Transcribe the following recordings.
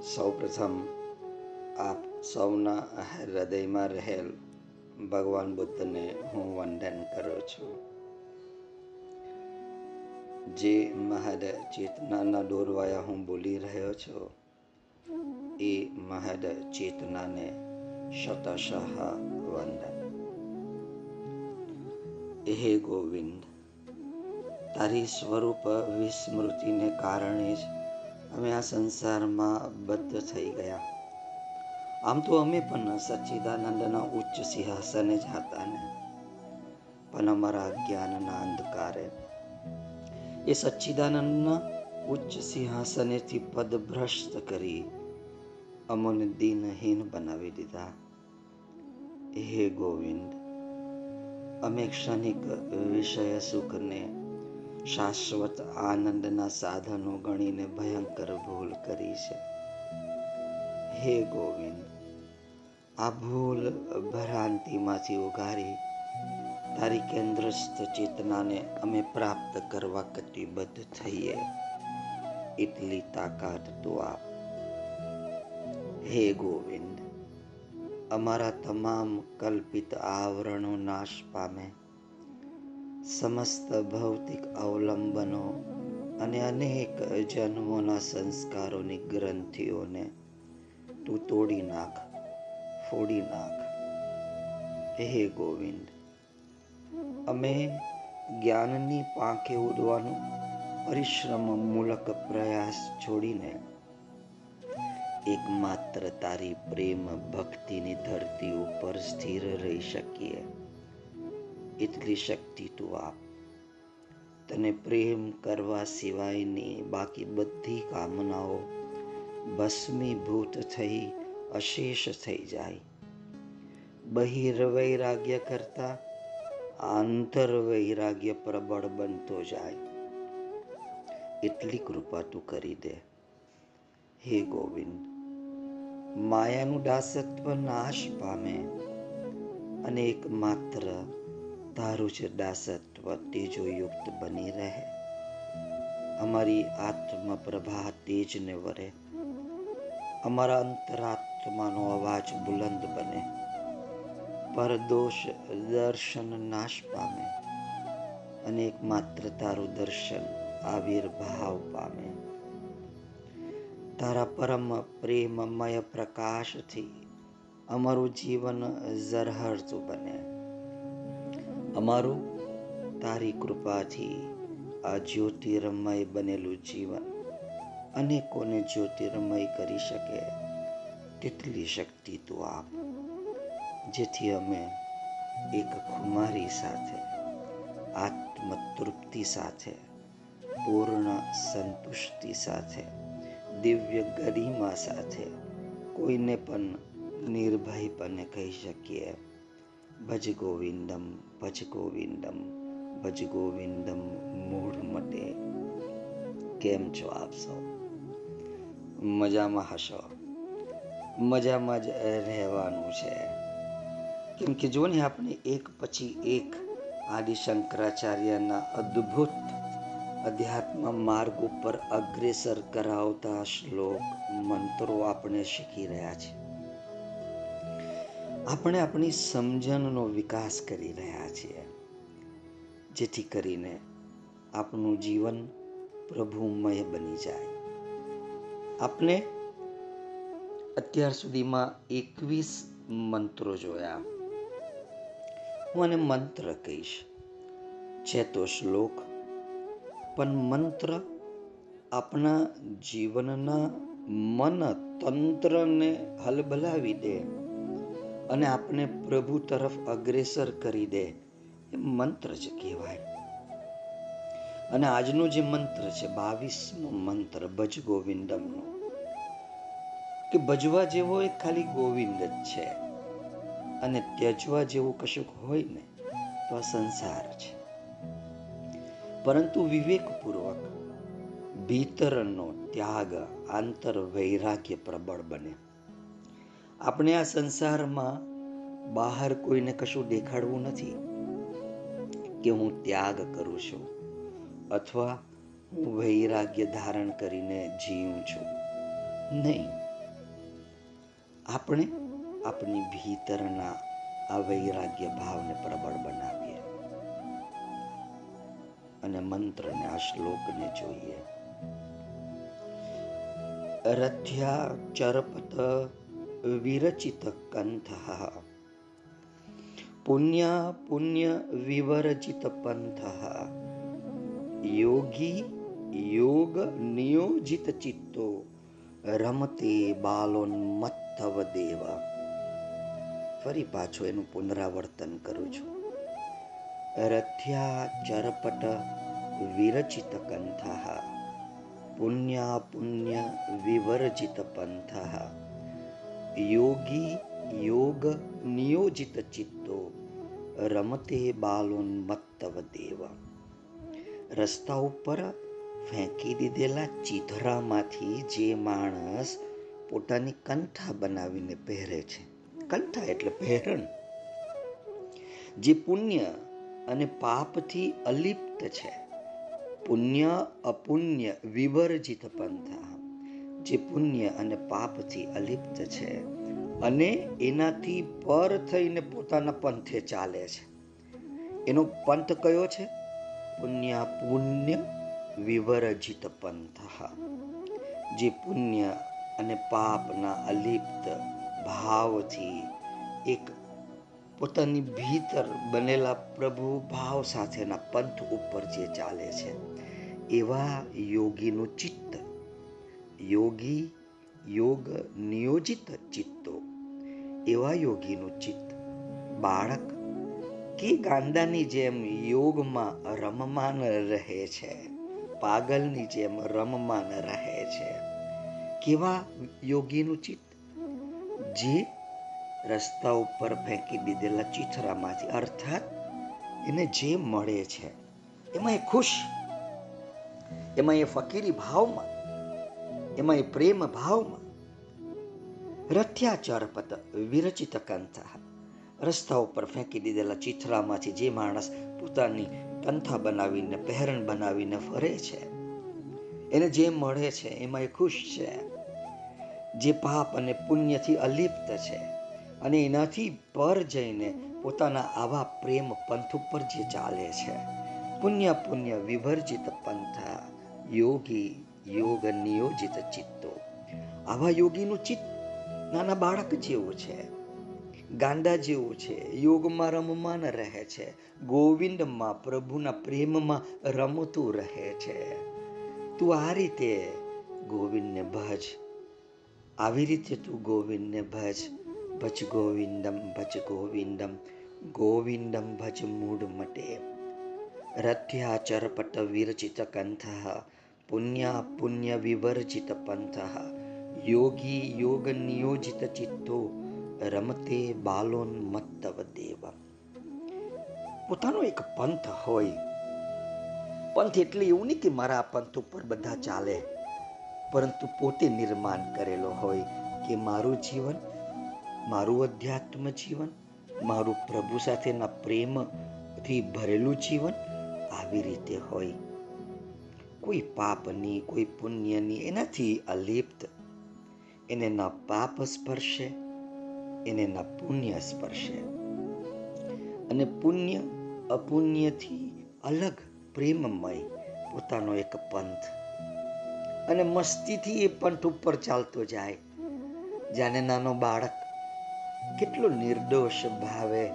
સૌપ્રથમ આપ સૌના હૃદયમાં રહેલ ભગવાન બુદ્ધને હું વંદન કરું છું. જે મહદ ચેતનાના દોરવાયા હું બોલી રહ્યો છું, એ મહદ ચેતનાને શતશઃ વંદન. હે ગોવિંદ, તારી સ્વરૂપ વિસ્મૃતિને કારણે જ અમે આ સંસારમાં બદ્ધ થઈ ગયા. આમ તો અમે પણ સચ્ચિદાનંદના ઉચ્ચ સિંહાસને જ હતા ને. પણ અમારા જ્ઞાનના અંધકારે એ સચ્ચિદાનંદના ઉચ્ચ સિંહાસનેથી પદભ્રષ્ટ કરી અમોને દિનહીન બનાવી દીધા. હે ગોવિંદ, અમે ક્ષણિક વિષય સુખને શાશ્વત આનંદના સાધનો ગણીને ભયંકર ભૂલ કરી છે. હે ગોવિંદ, આ ભૂલ ભ્રાંતિમાંથી ઉગારી તારી કેન્દ્રસ્થ ચેતનાને અમે પ્રાપ્ત કરવા કટિબદ્ધ થઈએ, એટલી તાકાત તો આપ. હે ગોવિંદ, અમારા તમામ કલ્પિત આવરણો નાશ પામે સમસ્ત ભૌતિક અવલંબનો અને અનેક જન્મોના સંસ્કારોની ગ્રંથિઓને તું તોડી નાખ, ફોડી નાખ. હે ગોવિંદ, અમે જ્ઞાનની પાંખે ઉડવાનો પરિશ્રમ મૂલક પ્રયાસ છોડીને એકમાત્ર તારી પ્રેમ ભક્તિની ધરતી ઉપર સ્થિર રહી શકીએ. એટલી શક્તિ તું આપ. તને પ્રેમ કરવા સિવાયની બાકી બધી કામનાઓ ભસ્મીભૂત થઈ અશેષ થઈ જાય. બહિર્વૈરાગ્ય કરતા આંતર વૈરાગ્ય પ્રબળ બનતો જાય. એટલી કૃપા તું કરી દે. હે ગોવિંદ, માયાનું દાસત્વ નાશ પામે અને એકમાત્ર તારું જ દાસત્વ તેજોયુક્ત બની રહે. અમારી આત્મ પ્રભા તેજને વરે. અમારા અંતરાત્માનો અવાજ બુલંદ બને. પરદોષ દર્શન નાશ પામે. અને એકમાત્ર તારું દર્શન આવિર્ભાવ પામે. તારા પરમ પ્રેમમય પ્રકાશથી અમારું જીવન ઝરહરતું બને. અમારું તારી કૃપાથી આ જ્યોતિર્મય બનેલું જીવન અનેકોને જ્યોતિર્મય કરી શકે તેટલી શક્તિ તું આપ, જેથી અમે એક ખુમારી સાથે, આત્મતૃપ્તિ સાથે, પૂર્ણ સંતુષ્ટિ સાથે, દિવ્ય ગરિમા સાથે કોઈને પણ નિર્ભયપણે કહી શકીએ. ભજ ગોવિંદમ ભજ ગોવિંદમ ભજ ગોવિંદમ મૂળ મટે કેમ છો આપ સૌ? મજામાં હશો? મજામાં જ રહેવાનું છે. કેમ કે જો ને, આપણે એક પછી એક આદિ શંકરાચાર્યના અદ્ભુત અધ્યાત્મ માર્ગ ઉપર અગ્રેસર કરાવતા શ્લોક, મંત્રો આપણે શીખી રહ્યા છે આપણે આપણી સમજણનો વિકાસ કરી રહ્યા છીએ. જેથી કરીને આપણું જીવન પ્રભુમય બની જાય. આપણે અત્યાર સુધીમાં એકવીસ મંત્રો જોયા. હું આને મંત્ર કહીશ. છે તો શ્લોક, પણ મંત્ર આપણા જીવનના મન તંત્રને હલબલાવી દે. અને આપણે પ્રભુ તરફ અગ્રેસર કરી દે. એ મંત્ર જ કહેવાય. અને આજનો જે મંત્ર છે, બાવીસમો મંત્ર, ભજ ગોવિંદમનો, કે ભજવા જેવો એ ખાલી ગોવિંદ જ છે. અને ત્યજવા જેવું કશુંક હોય ને, તો આ સંસાર છે. પરંતુ વિવેકપૂર્વક ભીતરનો ત્યાગ આંતર વૈરાગ્ય પ્રબળ બને. આપણે આ સંસારમાં બહાર કોઈને કશું દેખાડવું નથી કે હું ત્યાગ કરું છું અથવા હું વૈરાગ્ય ધારણ કરીને જીવું છું. નહીં. આપણે આપણી ભીતરના આ વૈરાગ્ય ભાવને પ્રબળ બનાવીએ અને મંત્રને, આ શ્લોકને જોઈએ. રથ્યા ચરપત વિરચિત કંથ પુણ્ય પુણ્ય વિવરચિત પંથ યોગી યોગ નિયોજિત ચિત્તો રમતે બાલોન્મત્તવ દેવ ફરી પાછું એનું પુનરાવર્તન કરું છું. રથ્યા ચરપટ વિરચિત કંથ પુણ્યા પુણ્ય વિવર્જિત પંથ યોગી યોગ નિયોજિત ચિત્તો રમતે બાલોન્મત્તવ દેવ. રસ્તા ઉપર ફેંકી દીધેલા ચીધરામાંથી જે માણસ પોતાની કંઠા બનાવીને પહેરે છે. કંઠા એટલે પહેરણ. જે પુણ્ય અને પાપથી અલિપ્ત છે. પુણ્ય અપુણ્ય વિવર્જિત પંથા. જે પુણ્ય અને પાપથી અલિપ્ત છે અને એનાથી પર થઈને પોતાના પંથે ચાલે છે. એનો પંથ કયો છે? પુણ્ય પુણ્ય વિવરજિત પંથ. જે પુણ્ય અને પાપના અલિપ્ત ભાવથી એક પોતાની ભીતર બનેલા પ્રભુ ભાવ સાથેના પંથ ઉપર જે ચાલે છે, એવા યોગીનું ચિત્ત યોગી યોગ નિયોજિત ચિત્તો. એવા યોગીનું ચિત્ત બાળક કે ગાંદાની જેમ યોગમાં રમમાન રહે છે, પાગલની જેમ રમમાન રહે છે. કેવા યોગીનું ચિત્ત? જે રસ્તા ઉપર ફેંકી દીધેલા ચીથરામાંથી, અર્થાત એને જે મળે છે, એમાં એ ખુશ, એમાં એ ફકીરી ભાવમાં એમાં પ્રેમ ભાવમાં રથ્યાચરપત વિરચિત કંથા. રસ્તા ઉપર ફેંકી દીધેલા ચીથરામાંથી જે માણસ પોતાની કંથા બનાવીને, પહેરણ બનાવીને ફરે છે, એને જે મળે છે એમાં એ ખુશ છે. જે પાપ અને પુણ્યથી અલિપ્ત છે અને એનાથી પર જઈને પોતાના આવા પ્રેમ પંથ ઉપર જે ચાલે છે. પુણ્ય પુણ્ય વિભર્જિત પંથા યોગી યોગ નિયોજિત ચિત્તો. આવા યોગીનું ચિત્ત નાના બાળક જેવું છે, ગાંડા જેવું છે, યોગમાં રમમાન રહે છે, ગોવિંદમાં પ્રભુના પ્રેમમાં રમતું રહે છે. તું આ રીતે ગોવિંદને ભજ. આવી રીતે તું ગોવિંદને ભજ. ભજ ગોવિંદમ ભજ ગોવિંદમ ગોવિંદમ ભજ મૂળ મટે. રથ્યા ચરપટ વિરચિત કંથ. પુણ્યા પુણ્ય વિવર્જિત પંથ યોગી યોગ નિયોજિત ચિત્તો રમતે બાલોન્મત્તવ દેવ પોતાનો એક પંથ હોય. પંથ એટલે એવું નહીં કે મારા પંથ ઉપર બધા ચાલે. પરંતુ પોતે નિર્માણ કરેલો હોય કે મારું જીવન, મારું અધ્યાત્મ જીવન, મારું પ્રભુ સાથેના પ્રેમથી ભરેલું જીવન આવી રીતે હોય. કોઈ પાપની કોઈ પુણ્યની એનાથી અલિપ્ત. એને ન પાપ સ્પર્શે, એને ન પુણ્ય સ્પર્શે. અને પુણ્ય અપુણ્યથી અલગ પ્રેમમય પોતાનો એક પંથ. અને મસ્તીથી એ પંથ ઉપર ચાલતો જાય. જાણે નાનો બાળક કેટલો નિર્દોષ ભાવે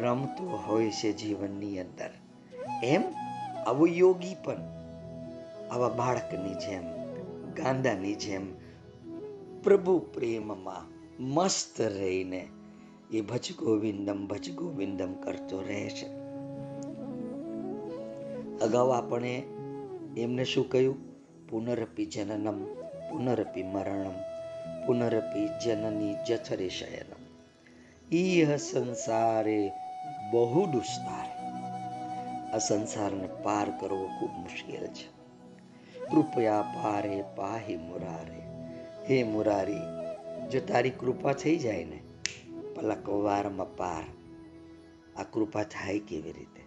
રમતો હોય છે જીવનની અંદર. એમ આવો યોગી પણ આવા બાળકની જેમ ગાંદાની જેમ પ્રભુ પ્રેમમાં મસ્ત રહીને એ ભજ ગોવિંદમ ભજ ગોવિંદમ કરતો રહે છે. અગાઉ આપણે એમને શું કહ્યું? પુનરપી જનનમ, પુનરપી મરણમ, પુનરપી જનની જઠરે શયનમ. ઈહ સંસારે બહુ દુસ્તારે આ સંસારને પાર કરવો ખૂબ મુશ્કેલ છે. કૃપયા પારે પાહી મુરારે. હે મુરારી, જો તારી કૃપા થઈ જાય ને પલકવારમાં પાર. આ કૃપા થાય કેવી રીતે?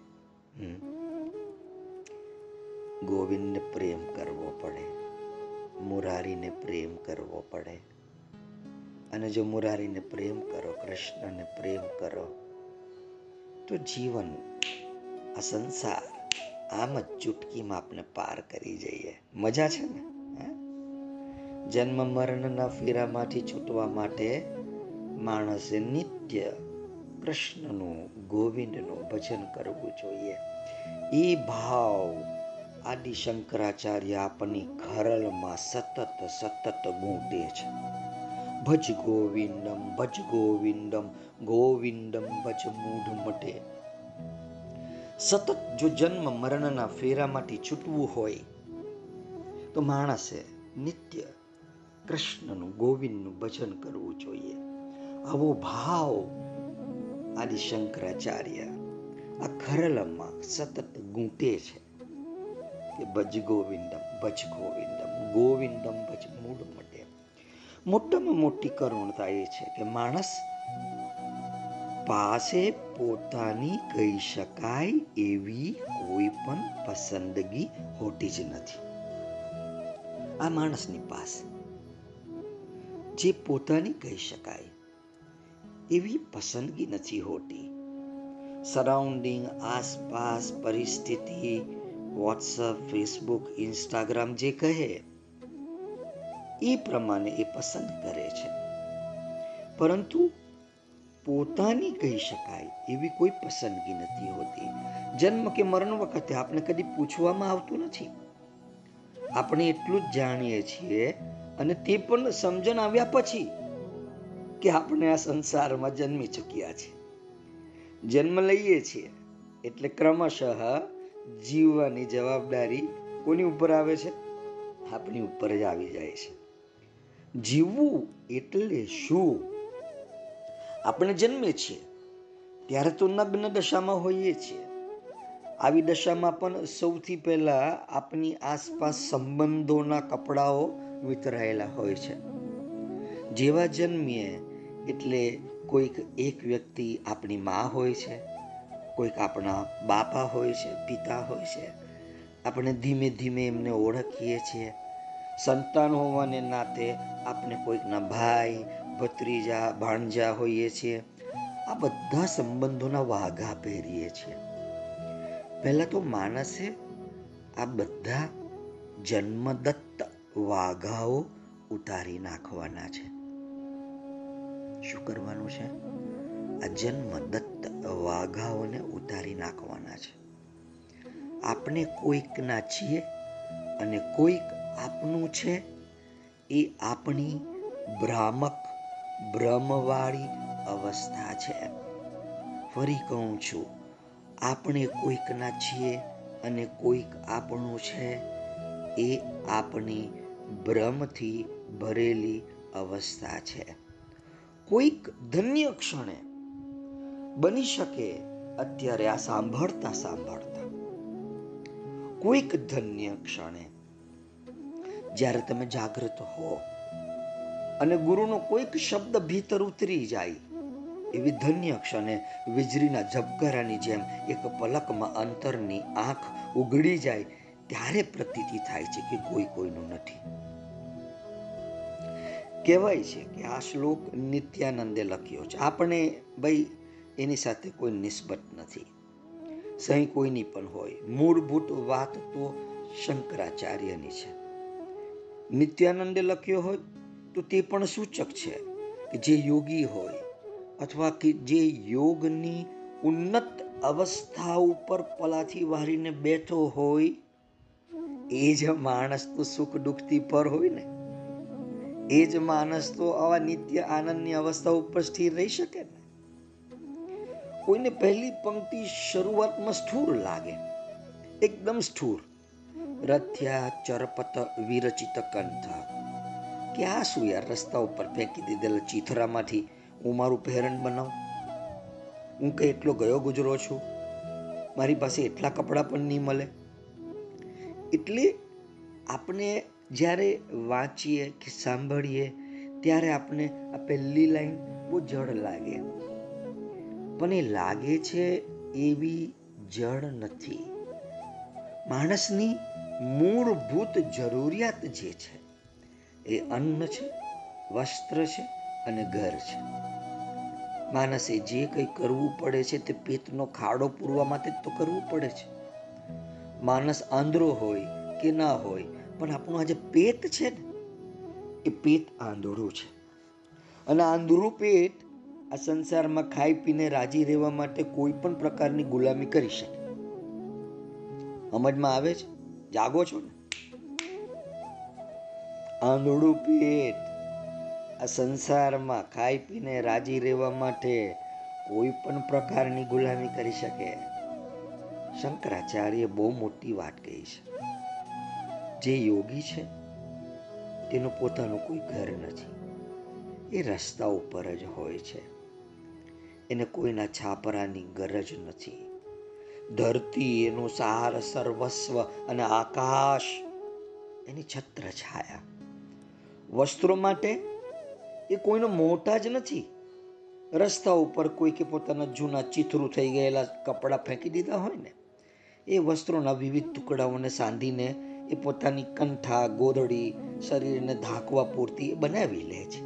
ગોવિંદને પ્રેમ કરવો પડે. મુરારીને પ્રેમ કરવો પડે. અને જો મુરારીને પ્રેમ કરો, કૃષ્ણને પ્રેમ કરો, તો જીવન આ સંસાર આમ જ ચૂટકીમાં આપણે પાર કરી જઈએ. મજા છે ને? જન્મ મરણના ફેરામાંથી છૂટવા માટે માણસે નિત્ય કૃષ્ણનું, ગોવિંદનું ભજન કરવું જોઈએ. એ ભાવ આદિ શંકરાચાર્ય આપની ખરલમાં સતત સતત ગૂંટે છે. ભજ ગોવિંદમ ભજ ગોવિંદમ ગોવિંદમ ભજ મૂઢ મટે સતત જો જન્મ મરણના ફેરામાંથી છૂટવું હોય, તો માણસે નિત્ય કૃષ્ણનું ગોવિંદનું ભજન કરવું જોઈએ. આવો ભાવ આદિ શંકરાચાર્ય આ ખરલમાં સતત ગૂંટે છે કે ભજ ગોવિંદમ ભજ ગોવિંદમ ગોવિંદમ ભજ મૂળ મટે. મોટામાં મોટી કરુણતા એ છે કે માણસ પાસે પોતાની કહી શકાય એવી કોઈ પણ પસંદગી હોતી જ નથી. આ માણસની પાસે. જે પોતાની કહી શકાય એવી પસંદગી નથી હોતી. સરાઉન્ડિંગ આસપાસ, પરિસ્થિતિ વોટ્સઅપ ફેસબુક ઇન્સ્ટાગ્રામ જે કહે, એ પ્રમાણે એ પસંદ કરે છે. પરંતુ પોતાની કહી શકાય એવી કોઈ પસંદગી નથી હોતી. જન્મ કે મરણ વખતે આપણે કદી પૂછવામાં આવતું નથી. આપણે એટલું જ જાણીએ છીએ અને તે પણ સમજણ આવ્યા પછી કે આપણે આ સંસારમાં જન્મી ચૂક્યા છે જન્મ લઈએ છીએ એટલે ક્રમશઃ જીવવાની જવાબદારી કોની ઉપર આવે છે? આપણી ઉપર જ આવી જાય છે. જીવવું એટલે શું? આપણે જન્મે છીએ. ત્યારે તો નગ્ન દશામાં હોઈએ છીએ. આવી દશામાં પણ સૌથી પહેલા આપની આસપાસ સંબંધોના કપડાઓ વિતરાયેલા હોય છે. જેવા જન્મીએ એટલે કોઈક એક વ્યક્તિ આપણી મા હોય છે, કોઈક આપણા બાપા હોય છે, પિતા હોય છે. આપણે ધીમે ધીમે એમને ઓળખીએ છીએ. સંતાન હોવાને નાતે આપણે કોઈકના ભાઈ ભત્રીજા, ભાણજા હોઈએ છીએ, આ બધા સંબંધોના વાઘા પહેરીએ છીએ. પહેલા તો માણસે આ બધા જન્મદત્ત વાઘાઓ ઉતારી નાખવાના છે. શું કરવાનું છે? આ જન્મદત્ત વાઘાઓને ઉતારી નાખવાના છે. આપણે કોઈકના છીએ અને કોઈક આપનું છે, એ આપણી ભ્રામક ભ્રમવાળી અવસ્થા છે. ફરી કહું છું, આપણે કોઈકના છીએ અને કોઈક આપણું છે. એ આપણી ભ્રમથી ભરેલી અવસ્થા છે. કોઈક ધન્ય ક્ષણે બની શકે, અત્યારે આ સાંભળતા સાંભળતા. કોઈક ધન્ય ક્ષણે, જ્યારે તમે જાગૃત હો અને ગુરુનો કોઈક શબ્દ ભીતર ઉતરી જાય. એવી ધન્ય ક્ષણે વીજળીના ઝબકારાની જેમ એક પલકમાં અંતરની આંખ ઉઘડી જાય, ત્યારે પ્રતીતિ થાય છે કે કોઈ કોઈનું નથી. કહેવાય છે કે આ શ્લોક નિત્યાનંદે લખ્યો છે. આપણે ભાઈ એની સાથે કોઈ નિસ્બત નથી. સહી કોઈની પણ હોય. મૂળભૂત વાત તો શંકરાચાર્યની છે. નિત્યાનંદે લખ્યો હોય તો તે પણ સૂચક છે કે જે યોગી હોય અથવા કે જે યોગની ઉન્નત અવસ્થા ઉપર પલાથી વારીને બેઠો હોય, એ જ માણસ તો સુખ દુઃખથી પર હોય ને. એ જ માણસ તો આવા નિત્ય આનંદની અવસ્થા ઉપર સ્થિર રહી શકે ને. કોઈને પહેલી પંક્તિ શરૂઆતમાં સ્થૂર લાગે, એકદમ સ્થૂર રથ્યા ચરપત વિરચિત કંથ કે આ શું યાર રસ્તા ઉપર ફેંકી દીધેલા ચીથરામાંથી? હું મારું પહેરણ બનાવું? હું કંઈ એટલો ગયો ગુજરો છું? મારી પાસે એટલા કપડાં પણ નહીં મળે? એટલે આપણે જ્યારે વાંચીએ કે સાંભળીએ, ત્યારે આપણે આ પહેલી લાઈન બહુ જડ લાગે. પણ એ લાગે છે એવી જડ નથી. માણસની મૂળભૂત જરૂરિયાત જે છે એ અન્ન છે, વસ્ત્ર છે અને ઘર છે. માણસે જે કંઈ કરવું પડે છે તે પેટનો ખાડો પૂરવા માટે જ તો કરવું પડે છે. માણસ આંધળો હોય કે ના હોય, પણ આપણું આજે પેટ છે ને, એ પેટ આંધળું છે. અને આંધળું પેટ આ સંસારમાં ખાઈ પીને રાજી રહેવા માટે કોઈ પણ પ્રકારની ગુલામી કરી શકે. સમજમાં આવે છે? જાગો છો ને? આંધળું પેટ આ સંસારમાં ખાઈ પીને રાજી રહેવા માટે કોઈ પણ પ્રકારની ગુલામી કરી શકે. શંકરાચાર્ય બહુ મોટી વાત કહી છે. જે યોગી છે, તેનું પોતાનું કોઈ ઘર નથી. એ રસ્તા ઉપર જ હોય છે. એને કોઈના છાપરાની ગરજ નથી. ધરતી એનું સાર સર્વસ્વ અને આકાશ એની છત્ર છાયા. વસ્ત્રો માટે એ કોઈનો મોટા જ નથી. રસ્તા ઉપર કોઈ કે પોતાના જૂના ચીથરું થઈ ગયેલા કપડાં ફેંકી દીધા હોય ને, એ વસ્ત્રોના વિવિધ ટુકડાઓને સાંધીને એ પોતાની કંઠા, ગોદડી, શરીરને ઢાંકવા પૂરતી એ બનાવી લે છે.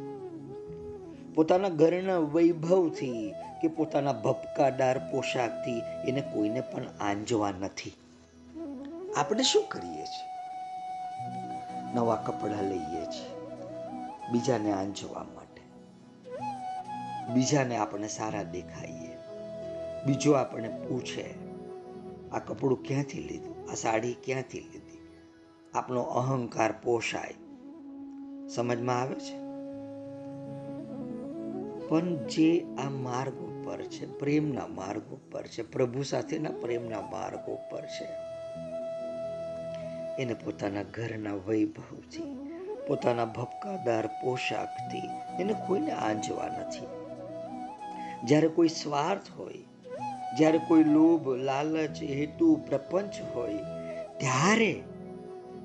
પોતાના ઘરના વૈભવથી કે પોતાના ભપકાદાર પોશાકથી એને કોઈને પણ આંજવા નથી. આપણે શું કરીએ છીએ? નવા કપડાં લઈએ છીએ. બીજાને આંજવા માટે. બીજાને આપણે સારા દેખાઈએ. બીજો આપણે પૂછે, આ કપડું ક્યાંથી લીધું? આ સાડી ક્યાંથી લીધી? આપણો અહંકાર પોષાય. સમજમાં આવે છે? પણ જે આ માર્ગ ઉપર છે, પ્રેમના માર્ગ ઉપર છે, પ્રભુ સાથેના પ્રેમના માર્ગ ઉપર છે, એને પોતાના ઘરના વૈભવથી પોતાના ભપકાદાર પોશાકથી એને કોઈને આંજવા નથી. જ્યારે કોઈ સ્વાર્થ હોય, જ્યારે કોઈ લોભ, લાલચ, હેતુ, પ્રપંચ હોય, ત્યારે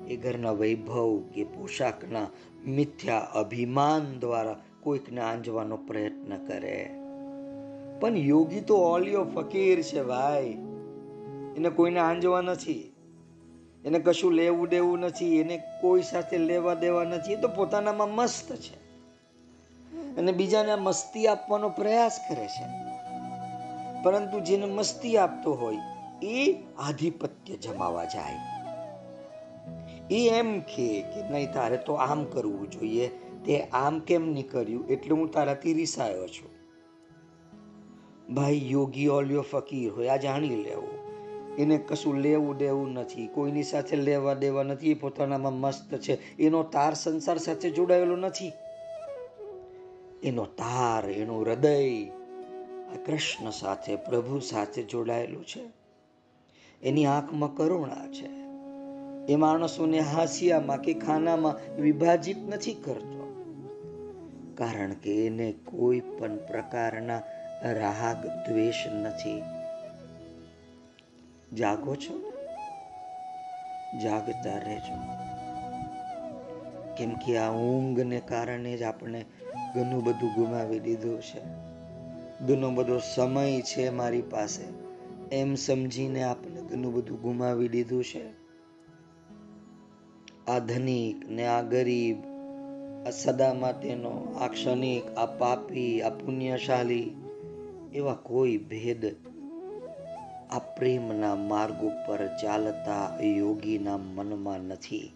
એ ઘરના વૈભવ કે પોશાકના મિથ્યા અભિમાન દ્વારા કોઈકને આંજવાનો પ્રયત્ન કરે. પણ યોગી તો ઓલિયો ફકીર છે ભાઈ. એને કોઈને આંજવા નથી. એને કશું લેવું દેવું નથી, એને કોઈ સાથે લેવા દેવા નથી, એ તો પોતાનામાં મસ્ત છે. અને બીજાને મસ્તી આપવાનો પ્રયાસ કરે છે. પરંતુ જેને મસ્તી આપતો હોય, એ આધિપત્ય જમાવા જાય. એ એમ કે કે નહીં, તારે તો આમ કરવું જોઈએ. તે આમ કેમ નહીં કર્યું એટલે હું તારાથી રિસાયો છું. ભાઈ, યોગી, ઓલિયો, ફકીર હોય, આ જાણી લેવું. એને કશું લેવું દેવું નથી. કોઈની સાથે લેવા દેવા નથી, એ પોતાનામાં મસ્ત છે. એનો તાર સંસાર સાથે જોડાયેલો નથી. એનો તાર, એનું હૃદય આ કૃષ્ણ સાથે, પ્રભુ સાથે જોડાયેલું છે. એની આંખમાં કરુણા છે. એ માણસોને હાસિયામાં કે ખાનામાં વિભાજિત નથી કરતો. કારણ કે એને કોઈ પણ પ્રકારના રાગ, દ્વેષ નથી. જાગો છો? જાગતા રહેજો. કેમ કે આ ઊંઘને કારણે જ આપણે ઘણું બધું ગુમાવી દીધું છે. ઘણો બધો સમય છે મારી પાસે. એમ સમજીને આપણે ઘણું બધું ગુમાવી દીધું છે. આ ધનિક ને આ ગરીબ, આ સદા માટેનો આ ક્ષણિક, આ પાપી, આ પુણ્યશાલી એવા કોઈ ભેદ આ પ્રેમના માર્ગ ઉપર ચાલતા યોગીના મનમાં નથી.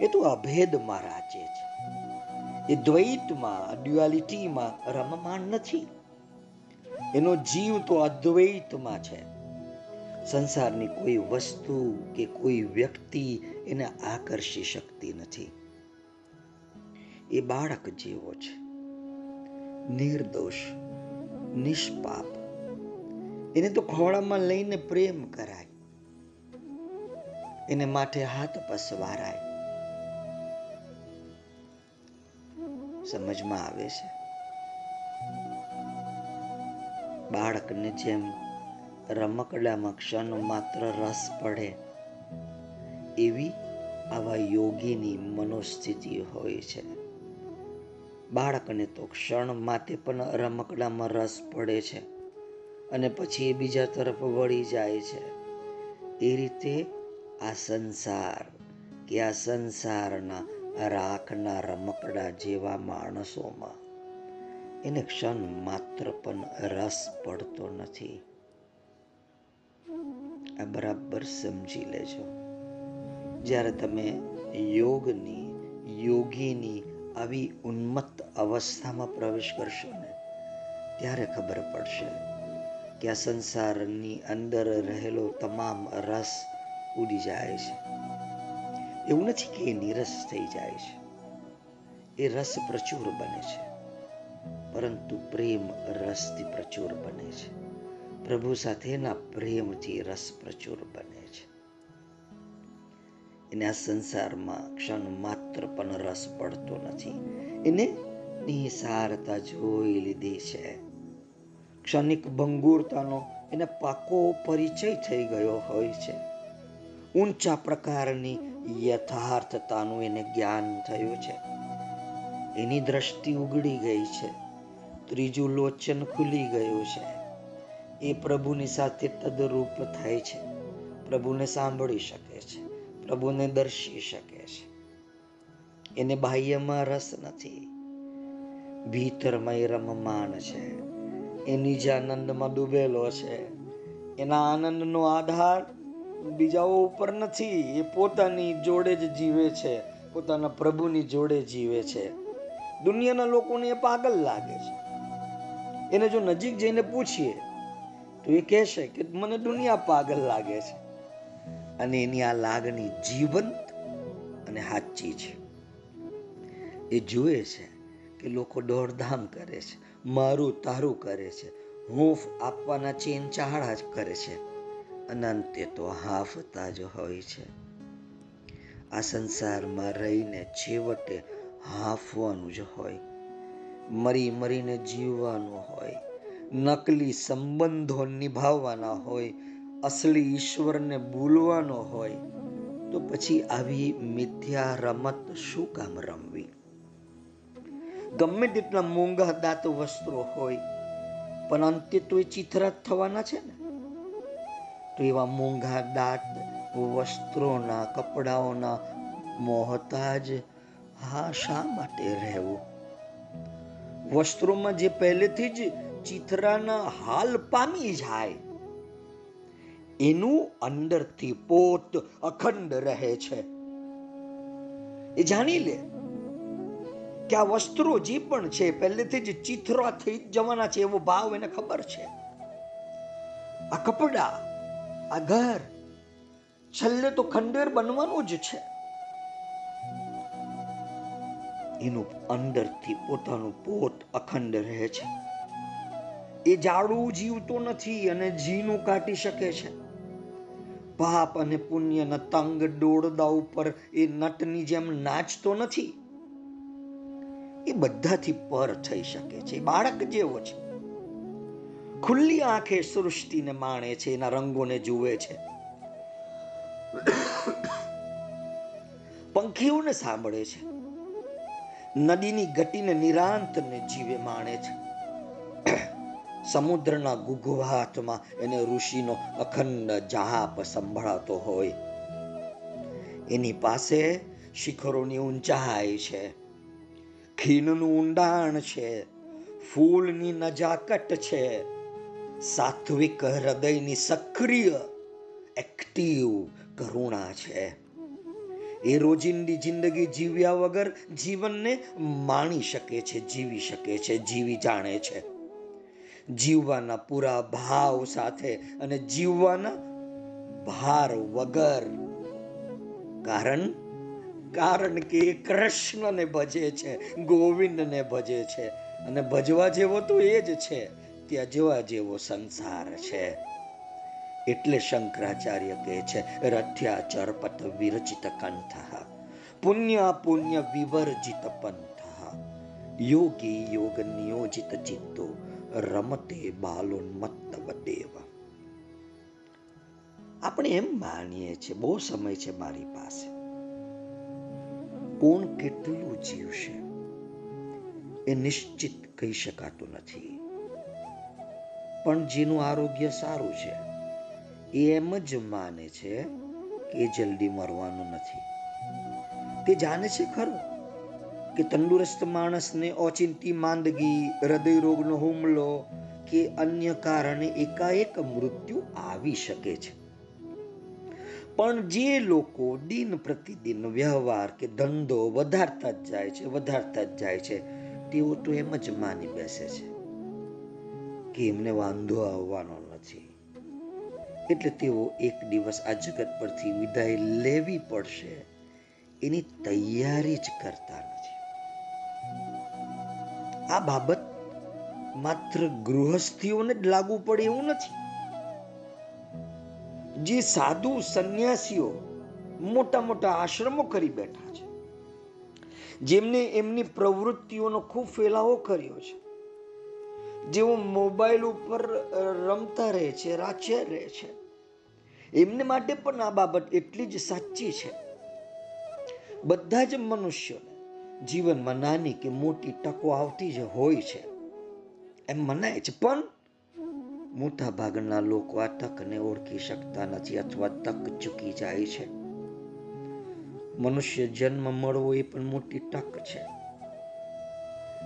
એ તો અભેદમાં રાચે છે. એ દ્વૈતમાં ડ્યુઆલિટીમાં રમમાણ નથી. એનો જીવ તો અદ્વૈતમાં છે. સંસારની કોઈ વસ્તુ કે કોઈ વ્યક્તિ એને આકર્ષી શકતી નથી. એ બાળક જેવો છે. નિર્દોષ, નિષ્પાપ એને તો ખોળામાં લઈને પ્રેમ કરાય. એને માથે હાથ પસવારાય. સમજમાં આવે છે? બાળકને જેમ રમકડામાં ક્ષણ માત્ર રસ પડે, એવી આવા યોગીની મનોસ્થિતિ હોય છે. બાળકને તો ક્ષણ માટે પણ રમકડામાં રસ પડે છે. અને પછી એ બીજા તરફ વળી જાય છે. એ રીતે આ સંસાર, કે આ સંસારના રાખના રમકડા જેવા માણસોમાં એને ક્ષણ માત્ર પણ રસ પડતો નથી. આ બરાબર સમજી લેજો. જ્યારે તમે યોગની, યોગીની આવી ઉન્મત્ત અવસ્થામાં પ્રવેશ કરશો ને, ત્યારે ખબર પડશે કે આ સંસારની અંદર રહેલો તમામ રસ ઉડી જાય છે. એવું નથી કે એ નિરસ થઈ જાય છે. એ રસ પ્રચુર બને છે. પરંતુ પ્રેમ રસથી પ્રચુર બને છે. પ્રભુ સાથેના પ્રેમથી રસ પ્રચુર બને છે. એને આ સંસારમાં ક્ષણ માત્ર પણ રસ પડતો નથી. એને નિસારતા જોઈ લીધી છે. ક્ષણિક ભંગુરતાનો એને પાકો પરિચય થઈ ગયો હોય છે. ઊંચા પ્રકારની યથાર્થતાનું એને જ્ઞાન થયું છે. એની દ્રષ્ટિ ઉગડી ગઈ છે. ત્રીજું લોચન ખુલી ગયું છે. એ પ્રભુની સાથે તદરૂપ થાય છે. પ્રભુને સાંભળી શકે છે. પ્રભુને દર્શી શકે છે. એને બાહ્યમાં રસ નથી. ભીતરમય રમમાન છે. એ જે આનંદમાં ડૂબેલો છે. એના આનંદનો આધાર બીજાઓ ઉપર નથી, એ પોતાની જોડે જ જીવે છે, પોતાના પ્રભુની જોડે જીવે છે. દુનિયાના લોકોને એ પાગલ લાગે છે. એને જો નજીક જઈને પૂછીએ, તો એ કહેશે કે મને દુનિયા પાગલ લાગે છે. અને એની આ લાગણી જીવંત અને સાચી છે. એ જુએ છે કે લોકો દોડધામ કરે છે. મારું તારું કરે છે. હૂંફ આપવાના ચેન ચાહડા જ કરે છે. અનંતે તો હાફતા જ હોય છે. આ સંસારમાં રહીને છેવટે હાફવાનું જ હોય. મરી મરીને જીવવાનું હોય. નકલી સંબંધો નિભાવવાના હોય. અસલી ઈશ્વરને ભૂલવાનો હોય. તો પછી આવી મિથ્યા રમત શું કામ રમવી? ગમે તેટલા મોંઘા દાંત વસ્ત્રો હોય, પણ અંતે તો એ ચિત્રા થવાના છે ને. તો એવા મોંઘા દાંત, વસ્ત્રોના, કપડાઓના મોહતાજ હા શા માટે રહેવું? વસ્ત્રોમાં જે પહેલેથી જ ચિથરાના હાલ પામી જાય, એનું અંદરથી પોત અખંડ રહે છે. એ જાણી લે. કે આ વસ્ત્રો જે પણ છે, પહેલેથી જ ચિત્રા થઈ જવાના છે એવો ભાવ એને ખબર છે. આ કપડા, આ ઘર, છેલ્લે તો ખંડેર બનવાનું જ છે. એનું અંદરથી પોતાનું પોત અખંડ રહે છે. એ જાડું જીવતો નથી અને જીનું કાટી શકે છે. પાપ અને પુણ્યના તંગ દોડદા ઉપર એ નટની જેમ નાચતો નથી. એ બધાથી પર થઈ શકે છે. બાળક જેવો છે. ખુલ્લી આંખે સૃષ્ટિને માણે છે, એના રંગોને જુએ છે. પંખીઓને સાંભળે છે. નદીની ગતિને નિરાંતને જીવે માણે છે. સમુદ્રના ગુગવાટમાં એને ઋષિનો અખંડ જાપ સંભળાતો હોય. એની પાસે શિખરોની ઊંચાઈ છે. ખીનનું ઊંડાણ છે, ફૂલની નજાકટ છે. સાત્વિક હૃદયની સક્રિય એક્ટિવ કરુણા છે. એ રોજિંદી જિંદગી જીવ્યા વગર જીવનને માણી શકે છે, જીવી શકે છે, જીવી જાણે છે. જીવવાના પૂરા ભાવ સાથે અને જીવવાના ભાર વગર. કારણ કારણ કે એ કૃષ્ણને ભજે છે, ગોવિંદને ભજે છે. અને ભજવા જેવો તો એ જ છે, ત્યાં જેવા જેવો સંસાર છે. એટલે શંકરાચાર્ય કહે છે, રથ્યા ચરપત વિરચિત કંઠ, પુણ્ય પુણ્ય વિવર્જિત પંથ. યોગી યોગ નિયોજિત ચિત્તો, રમતે બાલોન્મત્ત દેવ. આપણે એમ માનીએ છીએ, બહુ સમય છે મારી પાસે. કોણ કેટલું જીવશે એ નિશ્ચિત કહી શકાતું નથી. પણ જેનું આરોગ્ય સારું છે, એ એમ જ માને છે કે જલ્દી મરવાનું નથી. તે જાણે છે ખરું કે તંદુરસ્ત માણસને ઓચિંતી, માંદગી હૃદય રોગનો હુમલો કે અન્ય કારણે એકાએક મૃત્યુ આવી શકે છે. પણ જે લોકો દિન પ્રતિદિન વ્યવહાર કે ધંધો વધારતા જ જાય છે, વધારતા જ જાય છે, તેઓ તો એમ જ માની બેસે છે કે એમને વાંધો આવવાનો નથી. એટલે તેઓ એક દિવસ આ જગત પરથી વિદાય લેવી પડશે, એની તૈયારી જ કરતા નથી. આ બાબત માત્ર ગૃહસ્થીઓને જ લાગુ પડે એવું નથી. જે સાધુ સંન્યાસીઓ મોટા મોટા આશ્રમો કરી બેઠા છે, જેમને એમની પ્રવૃત્તિઓનો ખૂબ ફેલાવો કર્યો છે, જેઓ મોબાઈલ ઉપર રમતા રહે છે રાચ્યા રહે છે. એમને માટે પણ આ બાબત એટલી જ સાચી છે. બધા જ મનુષ્યોને જીવનમાં નાની કે મોટી તકો આવતી જ હોય છે. એમ મનાય છે. પણ મોટા ભાગના લોકો આ તકને ઓળખી શકતા નથી અથવા તક ચૂકી જાય છે. મનુષ્ય જન્મ મળવો એ પણ મોટી તક છે.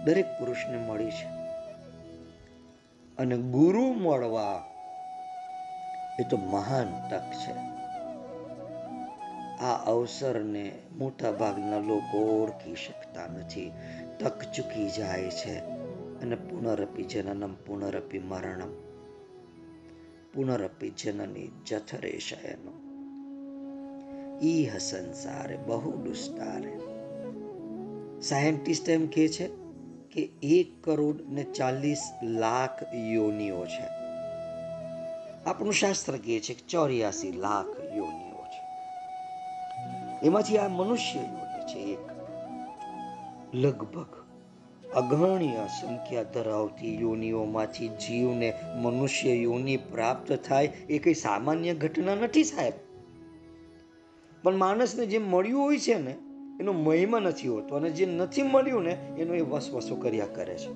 દરેક પુરુષને મળી છે. અને ગુરુ મળવા એ તો મહાન તક છે. આ અવસરને મોટા ભાગના લોકો ઓળખી શકતા નથી. તક ચૂકી જાય છે. અને પુનરપી જનનમ પુનરપી મરણમ. પુનરપી જનની જઠરે શયનો ઈહ સંસારે બહુ દુસ્તારે સાયન્ટિસ્ટ એમ કહે છે કે એક કરોડ ને ચાલીસ લાખ યોનિઓ છે આપણું શાસ્ત્ર કહે છે કે ચોર્યાસી લાખ યોનિઓ છે એમાંથી આ મનુષ્ય યોની છે એક લગભગ અગણ્ય સંખ્યા ધરાવતી યોનિઓમાંથી જીવને મનુષ્ય યોનિ પ્રાપ્ત થાય એ કંઈ સામાન્ય ઘટના નથી સાહેબ. પણ માણસને જે મળ્યું હોય છે ને, એનો મહિમા નથી હોતો અને જે નથી મળ્યું ને, એનો એ વસવસો કર્યા કરે છે.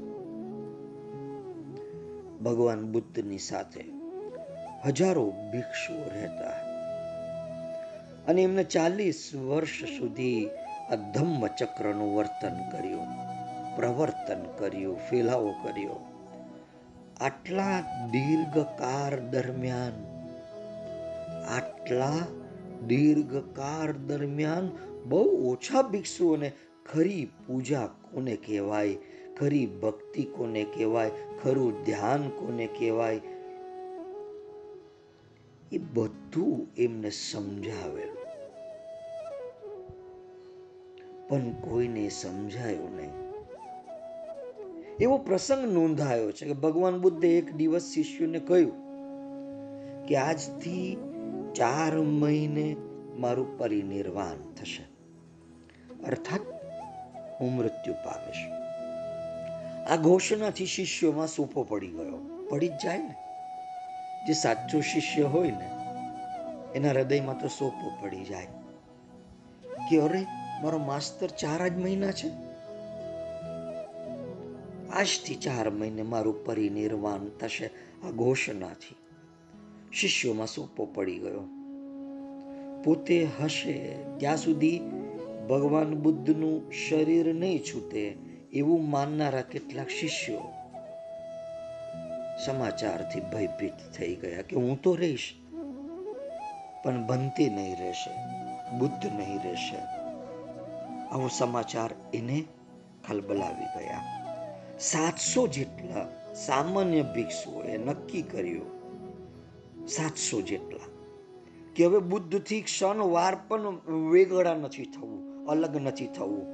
ભગવાન બુદ્ધની સાથે હજારો ભિક્ષુઓ રહેતા. અને એમને ચાલીસ વર્ષ સુધી આ ધમ્મ ચક્રનું વર્તન કર્યું. પ્રવર્તન કર્યું, ફેલાવો કર્યો. આટલા દીર્ઘકાળ દરમિયાન, આટલા દીર્ઘકાળ દરમિયાન બહુ ઓછા ભિક્ષુઓને ખરી પૂજા કોને કહેવાય, ખરી ભક્તિ કોને કહેવાય, ખરું ધ્યાન કોને કહેવાય, એ બધું એમને સમજાવેલું. પણ કોઈને સમજાયું નહીં. એવો પ્રસંગ નોંધાયો છે કે ભગવાન બુદ્ધે એક દિવસ શિષ્યોને કહ્યું કે આજથી ચાર મહિને મારું પરિનિર્વાણ થશે. અર્થાત હું મૃત્યુ પામીશ. આ ઘોષણાથી શિષ્યોમાં સૂપો પડી ગયો. પડી જ જાય ને. જે સાચો શિષ્ય હોય ને, એના હૃદયમાં તો સોપો પડી જાય. કે અરે, મારો માસ્તર ચાર જ મહિના છે? આજથી ચાર મહિને મારું પરિનિર્વાણ થશે. આ ઘોષણાથી શિષ્યોમાં સોપો પડી ગયો. પોતે હશે, ત્યાં સુધી ભગવાન બુદ્ધનું શરીર નહીં છૂટે એવું માનનારા કેટલાક શિષ્યો સમાચારથી ભયભીત થઈ ગયા કે હું તો રહીશ, પણ બનતી નહીં રહેશે, બુદ્ધ નહીં રહેશે. આવો સમાચાર એને ખલબલાવી ગયા. સાતસો જેટલા સામાન્ય ભિક્ષુઓએ નક્કી કર્યું. સાતસો જેટલા. કે હવે બુદ્ધથી ક્ષણ વાર પણ વેગળા નથી થવું, અલગ નથી થવું.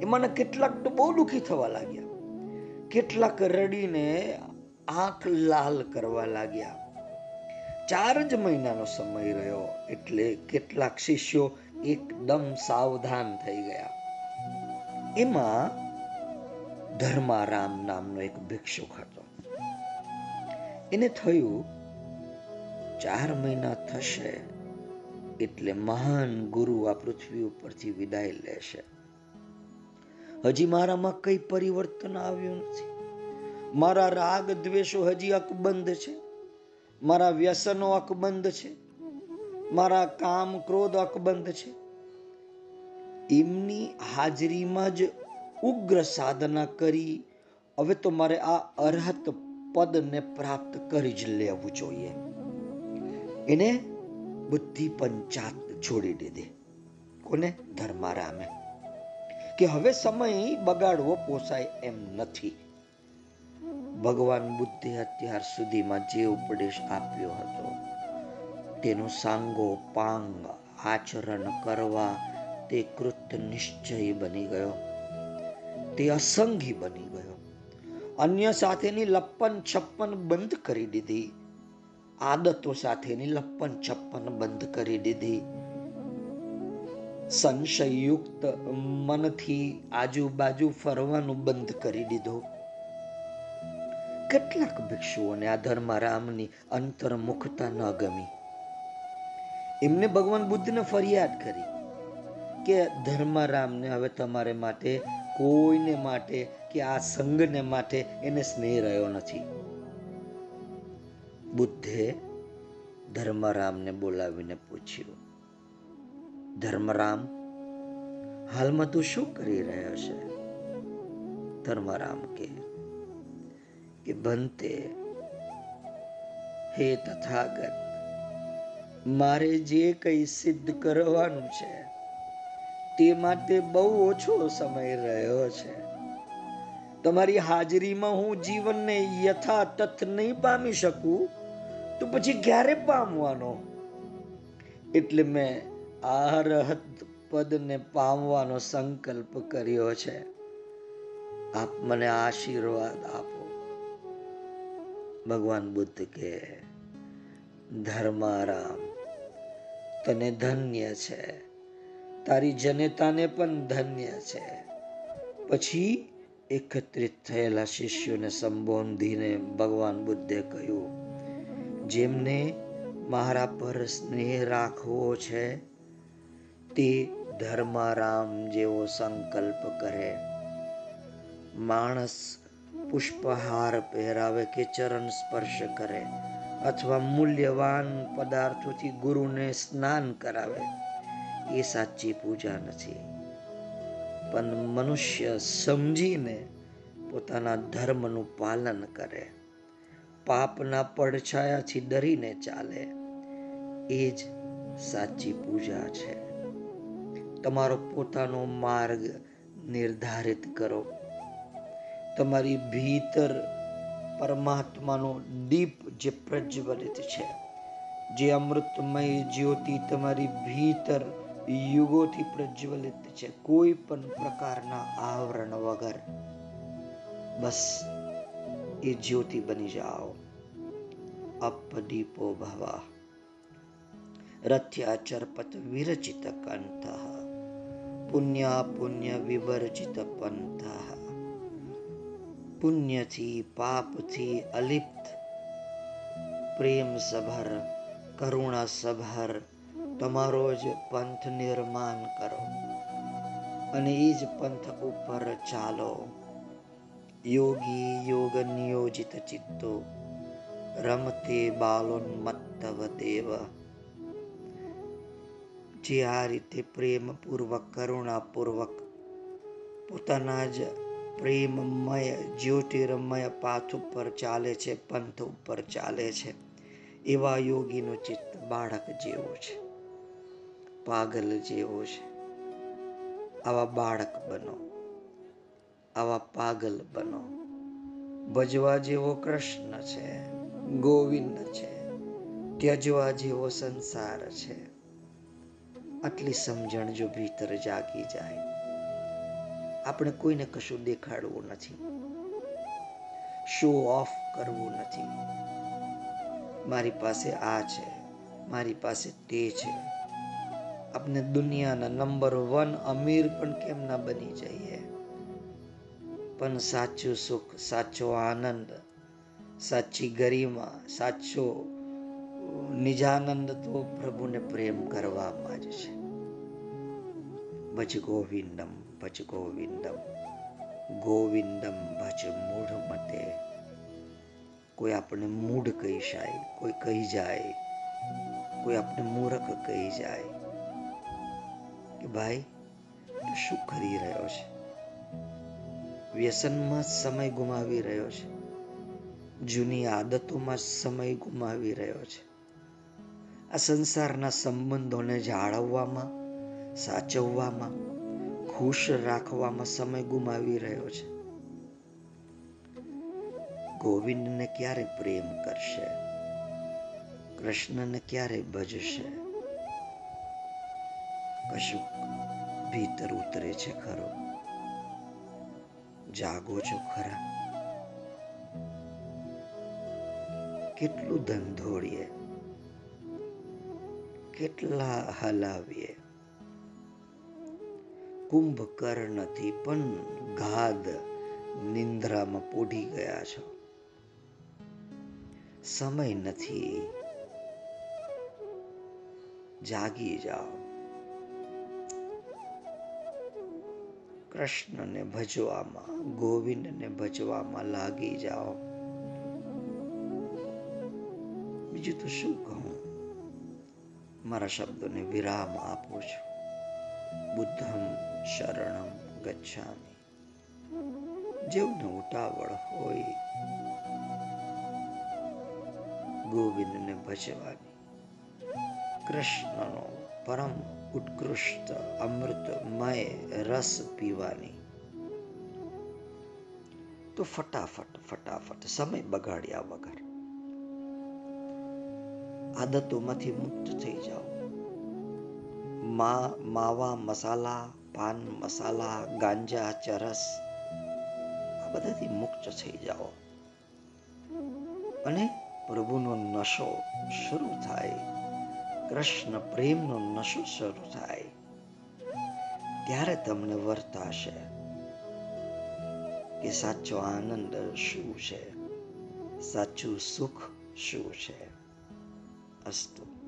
એમાંના કેટલાક તો બહુ દુઃખી થવા લાગ્યા. કેટલાક રડીને આંખ લાલ કરવા લાગ્યા. ચાર જ મહિનાનો સમય રહ્યો એટલે કેટલાક શિષ્યો એકદમ સાવધાન થઈ ગયા. એમાં ધર્મારામ નામનો એક ભિક્ષુક હતો. એને થયું, ચાર મહિના થશે એટલે મહાન ગુરુ આ પૃથ્વી ઉપરથી વિદાય લેશે. હજી મારામાં કઈ પરિવર્તન આવ્યું નથી. મારા રાગ દ્વેષો હજી અકબંધ છે. મારા વ્યસનો અકબંધ છે. મારા કામ ક્રોધ અકબંધ છે. એમની હાજરીમાં જ ઉગ્ર સાધના કરી, હવે તો મારે આ અરહત પદને પ્રાપ્ત કરી જ લેવું જોઈએ. એને બુદ્ધિ પંચાત છોડી દીધી કોને? ધર્મારામે. કે હવે સમય બગાડવો પોસાય એમ નથી. ભગવાન બુદ્ધે અત્યાર સુધીમાં જે ઉપદેશ આપ્યો હતો, તેનો સાંગો પાંગ આચરણ કરવા તે કૃત નિશ્ચય બની ગયો. તે અસંગી બની ગયો. અન્ય સાથેની લપ્પન છપ્પન બંધ કરી દીધી. આદતો સાથેની લપ્પન છપ્પન બંધ કરી દીધી. સંશયુક્ત મનથી આજુબાજુ ફરવાનું બંધ કરી દીધું. કેટલાક ભિક્ષુઓને આ ધર્મારામની અંતર્મુખતા ન ગમી. એમને ભગવાન બુદ્ધને ફરિયાદ કરી કે ધર્મારામને હવે તમારે માટે કોઈને માટે કે આ સંઘને માટે એને સ્નેહ રહ્યો નથી. બુદ્ધે ધર્મરામને બોલાવીને પૂછ્યું, ધર્મરામ, હાલમાં તું શું કરી રહ્યો છે? ધર્મરામ કે કે બનતે હે તથાગત, મારે જે કંઈ સિદ્ધ કરવાનું છે તે માટે બહુ ઓછો સમય રહ્યો છે. તમારી હાજરીમાં હું જીવનને યથાતથ નહીં પામી શકું, તો પછી ક્યારે પામવાનો? એટલે મેં આ પદને પામવાનો સંકલ્પ કર્યો છે. આપ મને આશીર્વાદ આપો. ભગવાન બુદ્ધ કે, ધર્મારામ, તને ધન્ય છે. તારી જનતાને પણ ધન્ય છે. પછી એકત્રિત થયેલા શિષ્યોને સંબોધીને ભગવાન બુદ્ધે કહ્યું, જેમને મારા પર સ્નેહ રાખવો છે, તે ધર્મારામ જેવો સંકલ્પ કરે. માણસ પુષ્પહાર પહેરાવે કે ચરણ સ્પર્શ કરે, અથવા મૂલ્યવાન પદાર્થોથી ગુરુને સ્નાન કરાવે. એ સાચી પૂજા નથી. પણ મનુષ્ય સમજીને પોતાના ધર્મનું પાલન કરે. પાપના પડછાયાથી ડરીને ચાલે. એ જ સાચી પૂજા છે. તમારો પોતાનો માર્ગ નિર્ધારિત કરો. તમારી ભીતર પરમાત્માનો દીપ જે પ્રજ્વલિત છે, જે અમૃતમય જ્યોતિ તમારી ભીતર યુગોથી પ્રજ્વલિત છે. કોઈ પણ પ્રકારના આવરણ વગર. બસ એ જ્યોતિ બની જાઓ. અપદીપો ભવા. રથ્યાચરપત વિરચિત કંઠ. પુણ્ય પુણ્ય વિવર્જિત પંથ. પુણ્યથી પાપથી અલિપ્ત. પ્રેમ સભર, કરુણા સભર. તમારો જ પંથ નિર્માણ કરો અને એ જ પંથ ઉપર ચાલો. યોગી યોગ નિયોજિત ચિત્તો રમતે બાલોન્મત્તવ દેવ. જે આ રીતે પ્રેમપૂર્વક, કરુણાપૂર્વક પોતાના જ પ્રેમમય, જ્યોતિર્મય પાથ ઉપર ચાલે છે, પંથ ઉપર ચાલે છે. એવા યોગીનું ચિત્ત બાળક જેવું છે. પાગલ જેવો છે. આવા બાળક બનો. આવા પાગલ બનો. ભજવા જેવો કૃષ્ણ છે, ગોવિંદ છે, ત્યજવા જેવો સંસાર છે. આટલી સમજણ જો ભીતર જાગી જાય, આપણે કોઈને કશું દેખાડવું નથી. શો ઓફ કરવું નથી. મારી પાસે આ છે, મારી પાસે તે છે. આપણે દુનિયાના નંબર વન અમીર પણ કેમ ના બની જઈએ? પણ સાચું સુખ, સાચો આનંદ, સાચી ગરિમા, સાચો નિજાનંદ તો પ્રભુને પ્રેમ કરવામાં જ છે. ભજ ગોવિંદમ ભજ ગોવિંદમ ગોવિંદમ ભજ મૂઢ મતે. કોઈ આપણે મૂઢ કહી જાય, કોઈ કહી જાય, કોઈ આપણે મૂર્ખ કહી જાય. કે ભાઈ તું શું કરી રહ્યો છે? વ્યસનમાં સમય ગુમાવી રહ્યો છે. જૂની આદતોમાં સમય ગુમાવી રહ્યો છે. આ સંસારના સંબંધોને જાળવવામાં, સાચવવામાં, ખુશ રાખવામાં સમય ગુમાવી રહ્યો છે. ગોવિંદને ક્યારે પ્રેમ કરશે? કૃષ્ણને ક્યારે ભજશે? કશુંક ભીતર ઉતરે છે ખરો. જાગો છો ખરા. કેટલું ધન ધોળીએ કેટલા હલાવીએ. કુંભકર્ણથી પણ ગાદ નિંદ્રામાં પોઢી ગયા છો. સમય નથી. જાગી જાઓ. કૃષ્ણને ભજવામાં, ગોવિંદને ભજવામાં લાગી જાઓ. બીજું તો શું કહું? મારા શબ્દોને વિરામ આપું છું. બુદ્ધમ શરણમ ગચ્છામી. જેવને ઉતાવળ હોય, ગોવિંદને ભજવાની. કૃષ્ણનો પરમ ઉત્કૃષ્ટ અમૃતમય રસ પીવાની તો ફટાફટ ફટાફટ સમય બગાડ્યા વગર આદતોમાંથી મુક્ત થઈ જાઓ મા માવા મસાલા પાન મસાલા ગાંજા ચરસ આ બધાથી મુક્ત થઈ જાઓ। અને પ્રભુનો નશો શરૂ થાય। કૃષ્ણ પ્રેમનો નશો શરૂ થાય. ત્યારે તમને વર્તાશે કે સાચો આનંદ શું છે? સાચું સુખ શું છે? અસ્તુ.